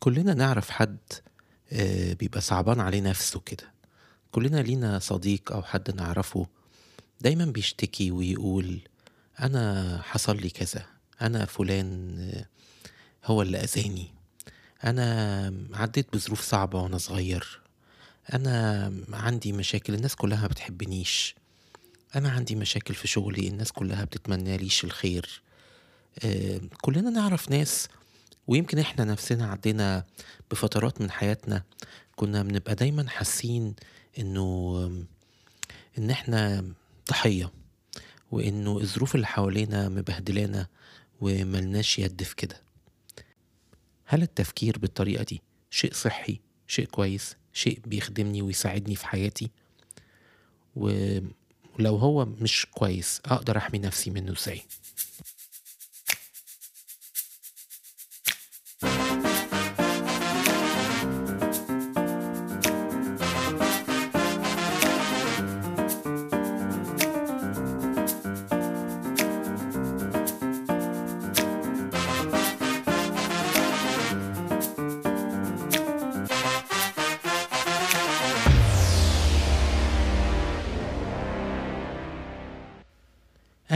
كلنا نعرف حد آه، بيبقى صعبان عليه نفسه كده. كلنا لينا صديق أو حد نعرفه دايما بيشتكي ويقول أنا حصل لي كذا أنا فلان آه، هو اللي أذاني أنا عديت بظروف صعبة وأنا صغير أنا عندي مشاكل الناس كلها بتحبنيش أنا عندي مشاكل في شغلي الناس كلها بتتمنى ليش الخير آه، كلنا نعرف ناس ويمكن إحنا نفسنا عدينا بفترات من حياتنا كنا بنبقى دايما حاسين إنه إن إحنا ضحية وإنه الظروف اللي حوالينا مبهدلانا وملناش يد في كده. هل التفكير بالطريقة دي شيء صحي شيء كويس شيء بيخدمني ويساعدني في حياتي؟ ولو هو مش كويس أقدر أحمي نفسي منه إزاي؟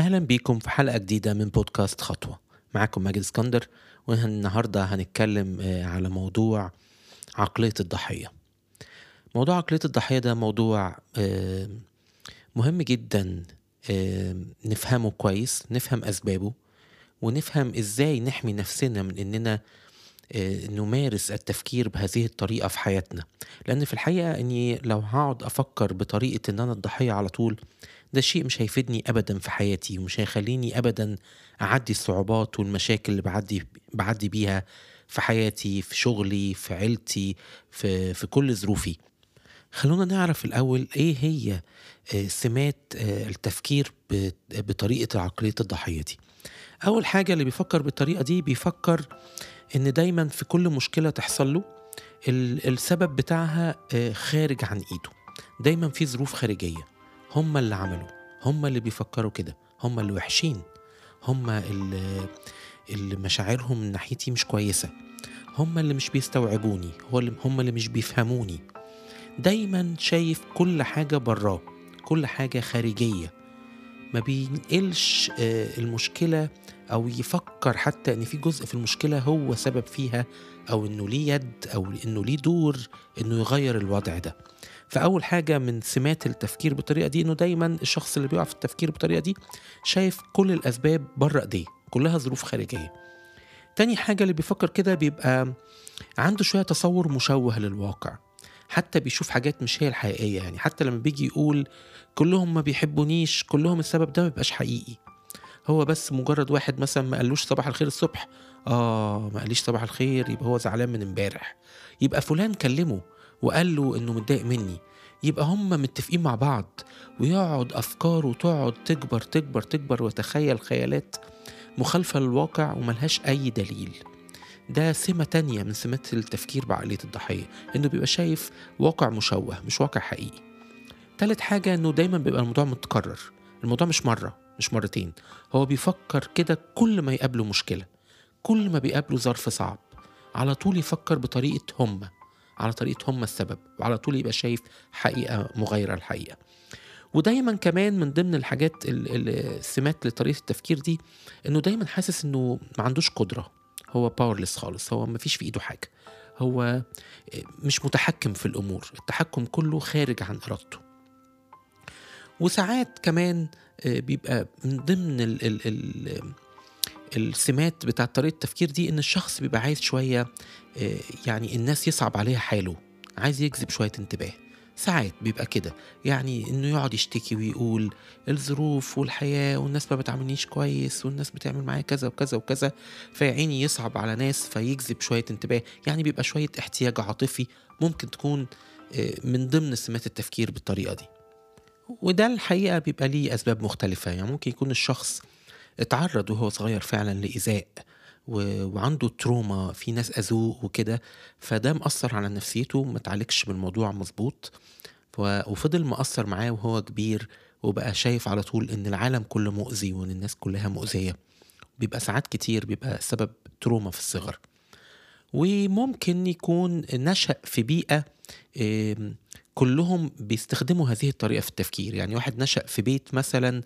أهلا بيكم في حلقة جديدة من بودكاست خطوة. معاكم ماجد اسكندر والنهاردة هنتكلم آه، على موضوع عقلية الضحية. موضوع عقلية الضحية ده موضوع آه، مهم جدا آه، نفهمه كويس نفهم أسبابه ونفهم إزاي نحمي نفسنا من إننا آه، نمارس التفكير بهذه الطريقة في حياتنا. لأن في الحقيقة أني لو هقعد أفكر بطريقة أن أنا الضحية على طول ده شيء مش هيفيدني أبدا في حياتي ومش هيخليني أبدا أعدي الصعوبات والمشاكل اللي بعدي, بعدي بيها في حياتي في شغلي في عيلتي في, في كل ظروفي. خلونا نعرف الأول إيه هي آه، سمات آه، التفكير ب- بطريقة عقلية الضحية دي. أول حاجة اللي بيفكر بالطريقة دي بيفكر إن دايما في كل مشكلة تحصل له ال- السبب بتاعها آه، خارج عن إيده. دايما في ظروف خارجية. هم اللي عملوا هم اللي بيفكروا كده هم اللي وحشين هم اللي, اللي مشاعرهم من ناحيتي مش كويسة هم اللي مش بيستوعبوني هم اللي مش بيفهموني. دايما شايف كل حاجة براه كل حاجة خارجية. ما بينقلش آه، المشكلة أو يفكر حتى إن في جزء في المشكلة هو سبب فيها أو إنه ليه يد أو إنه ليه دور إنه يغير الوضع ده. فأول حاجة من سمات التفكير بالطريقة دي إنه دايما الشخص اللي بيقع في التفكير بالطريقة دي شايف كل الأسباب بره إيديه كلها ظروف خارجية. تاني حاجة اللي بيفكر كده بيبقى عنده شوية تصور مشوه للواقع حتى بيشوف حاجات مش هي الحقيقية يعني حتى لما بيجي يقول كلهم ما بيحبونيش كلهم السبب ده ما بيبقاش حقيقي. هو بس مجرد واحد مثلا ما قالوش صباح الخير الصبح آه ما قاليش صباح الخير يبقى هو زعلان من امبارح. يبقى فلان كلمه وقال له إنه متضايق مني. يبقى هم متفقين مع بعض ويقعد افكاره تقعد تكبر تكبر تكبر وتخيل خيالات مخالفة للواقع وملهاش أي دليل. ده سمة تانية من سمات التفكير بعقلية الضحية إنه بيبقى شايف واقع مشوه مش واقع حقيقي. تالت حاجة إنه دايما بيبقى الموضوع متكرر الموضوع مش مرة مش مرتين. هو بيفكر كده كل ما يقابله مشكلة كل ما بيقابله ظرف صعب على طول يفكر بطريقة هم. على طريقة هم السبب وعلى طول يبقى شايف حقيقة مغايرة الحقيقة. ودايما كمان من ضمن الحاجات ال- ال- السمات لطريقة التفكير دي إنه دايما حاسس إنه ما عندوش قدرة. هو باورلس خالص هو ما فيش في إيده حاجة. هو مش متحكم في الأمور. التحكم كله خارج عن إرادته. وساعات كمان آه، بيبقى من ضمن ال ال ال السمات بتاعت طريقة التفكير دي إن الشخص بيبقى عايز شوية آه، يعني الناس يصعب عليها حاله عايز يجذب شوية انتباه. ساعات بيبقى كده يعني إنه يقعد يشتكي ويقول الظروف والحياة والناس ما بتعاملنيش كويس والناس بتعمل معايا كذا وكذا وكذا فيعيني يصعب على ناس فيجذب شوية انتباه. يعني بيبقى شوية احتياج عاطفي ممكن تكون آه، من ضمن سمات التفكير بالطريقة دي. وده الحقيقة بيبقى ليه أسباب مختلفة. يعني ممكن يكون الشخص اتعرض وهو صغير فعلا لإيذاء و... وعنده تروما في ناس أذوه وكده. فده مأثر على نفسيته ما تعالجش بالموضوع مظبوط. و... وفضل مأثر معاه وهو كبير وبقى شايف على طول إن العالم كله مؤذي وإن الناس كلها مؤذية. بيبقى ساعات كتير بيبقى سبب تروما في الصغر. وممكن يكون نشأ في بيئة كلهم بيستخدموا هذه الطريقة في التفكير. يعني واحد نشأ في بيت مثلا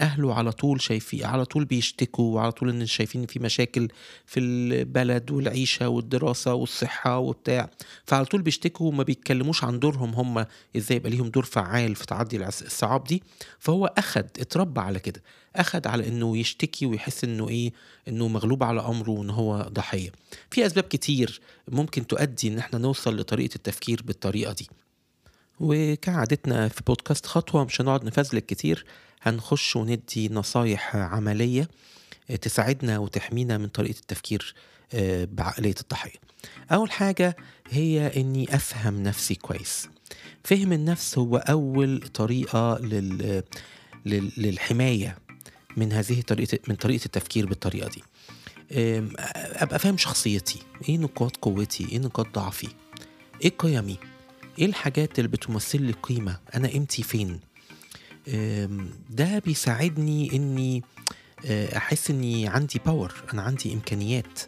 أهله على طول شايفين على طول بيشتكوا وعلى طول إن شايفين في مشاكل في البلد والعيشة والدراسة والصحة وبتاع. فعلى طول بيشتكوا وما بيتكلموش عن دورهم هم إزاي يبقى ليهم دور فعال في تعدي الصعاب دي. فهو أخد اتربى على كده. أخد على إنه يشتكي ويحس إنه إيه إنه مغلوب على أمره وإن هو ضحية. في أسباب كتير ممكن تؤدي إن إحنا نوصل لطريقة التفكير بالطريقة دي. وكعادتنا في بودكاست خطوة مش هنقعد نفزلك كتير هنخش وندي نصايح عملية تساعدنا وتحمينا من طريقة التفكير آه، بعقلية الضحية. أول حاجة هي إني أفهم نفسي كويس. فهم النفس هو أول طريقة لل... لل... للحماية من هذه طريقة من طريقة التفكير بالطريقة دي. أبقى فاهم شخصيتي إيه نقاط قوتي إيه نقاط ضعفي؟ إيه قيمي؟ إيه الحاجات اللي بتمثل لي قيمة؟ أنا قيمتي فين؟ ده بيساعدني إني آه، أحس إني عندي باور أنا عندي إمكانيات.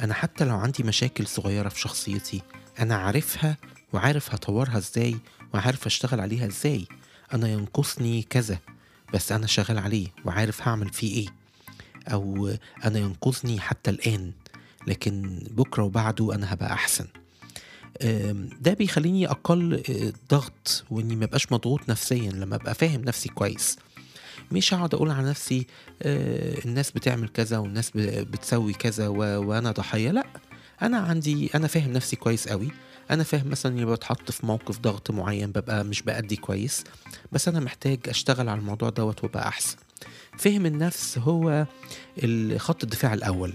أنا حتى لو عندي مشاكل صغيرة في شخصيتي أنا عارفها وعارف هطورها إزاي وعارف أشتغل عليها إزاي. أنا ينقصني كذا بس أنا شغال عليه وعارف هعمل فيه إيه. أو أنا ينقذني حتى الآن لكن بكرة وبعده أنا هبقى أحسن. ده بيخليني أقل آه، ضغط وإني ما بقاش مضغوط نفسيا لما أبقى فاهم نفسي كويس. مش اقعد أقول على نفسي آه، الناس بتعمل كذا والناس بتسوي كذا وأنا ضحية. لأ أنا عندي أنا فاهم نفسي كويس قوي أنا فاهم مثلا إني بتحط في موقف ضغط معين ببقى مش بأدي كويس بس أنا محتاج أشتغل على الموضوع دوت وأبقى أحسن. فهم النفس هو خط الدفاع الأول.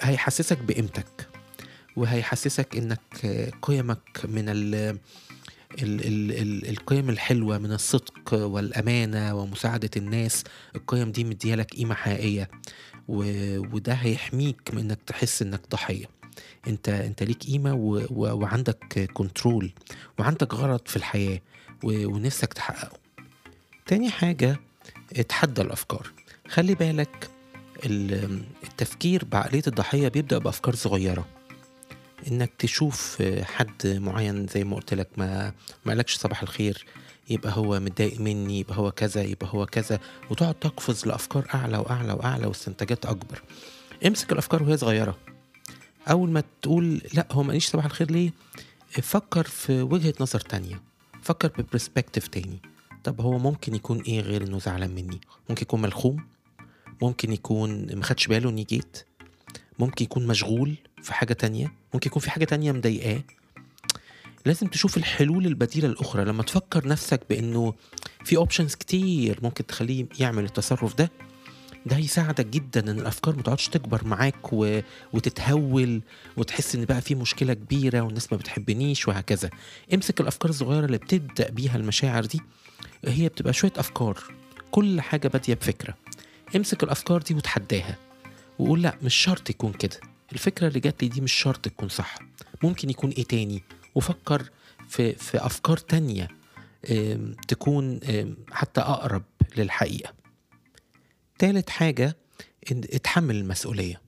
هيحسسك بقيمتك. وهيحسسك إنك قيمك من ال ال ال ال القيم الحلوة من الصدق والأمانة ومساعدة الناس. القيم دي مديالك قيمة حقيقية وده هيحميك من إنك تحس إنك ضحية. أنت أنت ليك قيمة وعندك كنترول وعندك غرض في الحياة ونفسك تحققه. تاني حاجة اتحدى الأفكار. خلي بالك التفكير بعقلية الضحية بيبدأ بأفكار صغيرة. إنك تشوف حد معين زي ما قلت لك ما ما قالكش صباح الخير يبقى هو متضايق مني يبقى هو كذا يبقى هو كذا وتقعد تقفز لأفكار أعلى وأعلى وأعلى واستنتاجات أكبر. امسك الأفكار وهي صغيرة. أول ما تقول لأ هو ما صباح الخير ليه؟ فكر في وجهة نظر تانية. فكر ببرسبكتيف تاني. طب هو ممكن يكون إيه غير إنه زعلان مني؟ ممكن يكون ملخوم؟ ممكن يكون مخدش باله إني جيت؟ ممكن يكون مشغول في حاجة تانية؟ ممكن يكون في حاجة تانية مضايقاه. لازم تشوف الحلول البديلة الأخرى. لما تفكر نفسك بأنه في اوبشنز كتير ممكن تخليه يعمل التصرف ده ده هيساعدك جدا إن الأفكار ما تقعدش تكبر معاك و... وتتهول وتحس إن بقى في مشكلة كبيرة والناس ما بتحبنيش وهكذا. امسك الأفكار الصغيرة اللي بتبدأ بيها المشاعر دي. هي بتبقى شوية أفكار كل حاجة بادية بفكرة. امسك الأفكار دي وتحداها وقول لأ مش شرط يكون كده. الفكرة اللي جات لي دي مش شرط تكون صح. ممكن يكون إيه تاني؟ وفكر في, في أفكار تانية تكون حتى أقرب للحقيقة. تالت حاجة اتحمل المسؤولية.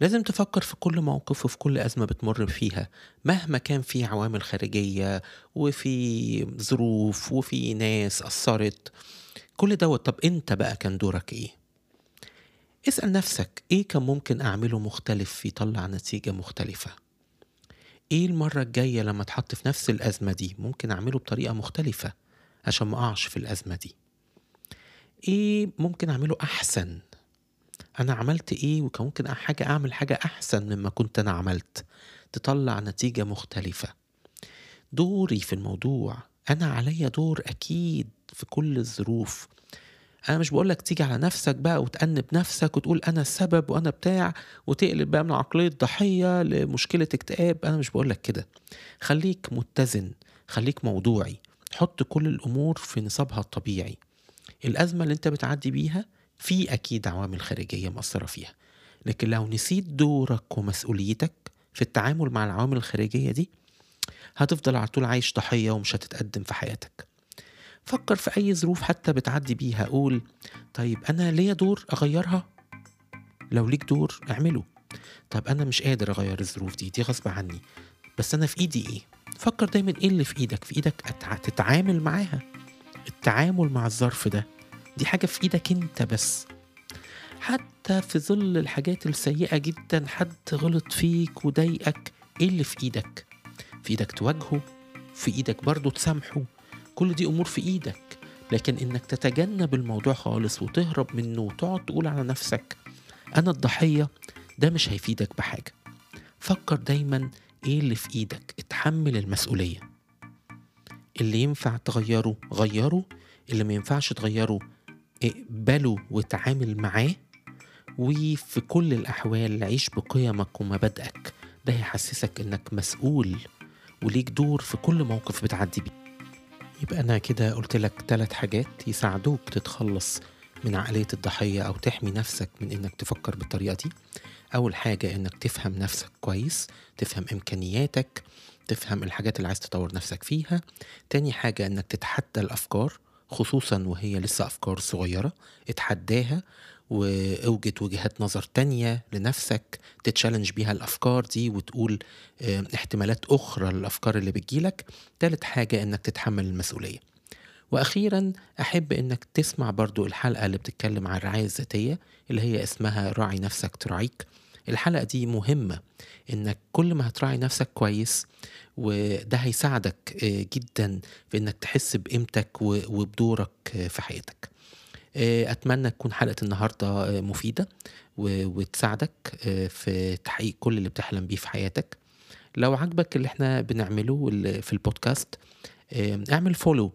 لازم تفكر في كل موقف وفي كل أزمة بتمر فيها مهما كان في عوامل خارجية وفي ظروف وفي ناس أثرت. كل دوت طب أنت بقى كان دورك إيه؟ اسأل نفسك إيه كان ممكن أعمله مختلف يطلع نتيجة مختلفة؟ إيه المرة الجاية لما أتحط في نفس الأزمة دي ممكن أعمله بطريقة مختلفة عشان ما أقعش في الأزمة دي؟ إيه ممكن أعمله أحسن؟ أنا عملت إيه وكان ممكن حاجة أعمل حاجة أحسن مما كنت أنا عملت تطلع نتيجة مختلفة؟ دوري في الموضوع أنا عليا دور أكيد في كل الظروف. أنا مش بقولك تيجي على نفسك بقى وتأنب نفسك وتقول أنا السبب وأنا بتاع وتقلب بقى من عقلية ضحية لمشكلة اكتئاب. أنا مش بقولك كده. خليك متزن خليك موضوعي. حط كل الأمور في نصابها الطبيعي. الأزمة اللي أنت بتعدي بيها في أكيد عوامل خارجية مأثرة فيها. لكن لو نسيت دورك ومسؤوليتك في التعامل مع العوامل الخارجية دي هتفضل على طول عايش ضحية ومش هتتقدم في حياتك. فكر في أي ظروف حتى بتعدي بيها قول طيب أنا ليا دور أغيرها؟ لو ليك دور أعمله. طب أنا مش قادر أغير الظروف دي دي غصب عني. بس أنا في إيدي إيه؟ فكر دايما إيه اللي في إيدك؟ في إيدك تتعامل معاها. التعامل مع الظرف ده دي حاجة في إيدك أنت بس. حتى في ظل الحاجات السيئة جدا حد غلط فيك وضايقك إيه اللي في إيدك؟ في إيدك تواجهه في إيدك برضه تسامحه. كل دي أمور في إيدك لكن إنك تتجنب الموضوع خالص وتهرب منه وتقعد تقول على نفسك أنا الضحية ده مش هيفيدك بحاجة. فكر دايما إيه اللي في إيدك اتحمل المسؤولية. اللي ينفع تغيره غيره اللي ما ينفعش تغيره اقبله وتعامل معاه وفي كل الأحوال عيش بقيمك ومبادئك. ده هيحسسك إنك مسؤول وليك دور في كل موقف بتعدي بيه. يبقى أنا كده قلت لك ثلاث حاجات يساعدوك تتخلص من عقلية الضحية أو تحمي نفسك من إنك تفكر بالطريقة دي. أول حاجة إنك تفهم نفسك كويس تفهم إمكانياتك تفهم الحاجات اللي عايز تطور نفسك فيها. تاني حاجة إنك تتحدى الأفكار خصوصا وهي لسه أفكار صغيرة اتحداها. وأوجد وجهات نظر تانية لنفسك تتشالنج بيها الأفكار دي وتقول احتمالات أخرى للأفكار اللي بتجيلك. تالت حاجة إنك تتحمل المسؤولية. وأخيرا أحب إنك تسمع برضو الحلقة اللي بتتكلم عن الرعاية الذاتية اللي هي اسمها راعي نفسك تراعيك. الحلقة دي مهمة إنك كل ما هتراعي نفسك كويس وده هيساعدك آه، جدا في إنك تحس بقيمتك وبدورك آه، في حياتك. آه، أتمنى تكون حلقة النهاردة آه، مفيدة و- وتساعدك آه، في تحقيق كل اللي بتحلم بيه في حياتك. لو عجبك اللي إحنا بنعمله في البودكاست اعمل follow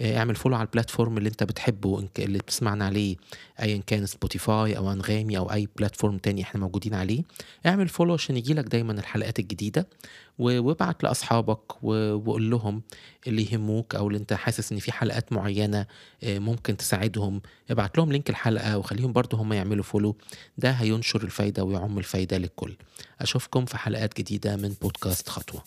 آه، اعمل follow على ال platform اللي انت بتحبه اللي بتسمعنا عليه ايا كان سبوتيفاي أو انغامي أو أي platform تاني إحنا موجودين عليه. اعمل follow عشان يجيلك دايما الحلقات الجديدة. وابعت لأصحابك وقول لهم اللي يهموك أو اللي انت حاسس إن في حلقات معينة آه، ممكن تساعدهم. ابعت لهم link الحلقة وخليهم برضو هم يعملوا follow ده هينشر الفايدة ويعم الفايدة للكل. أشوفكم في حلقات جديدة من بودكاست خطوة.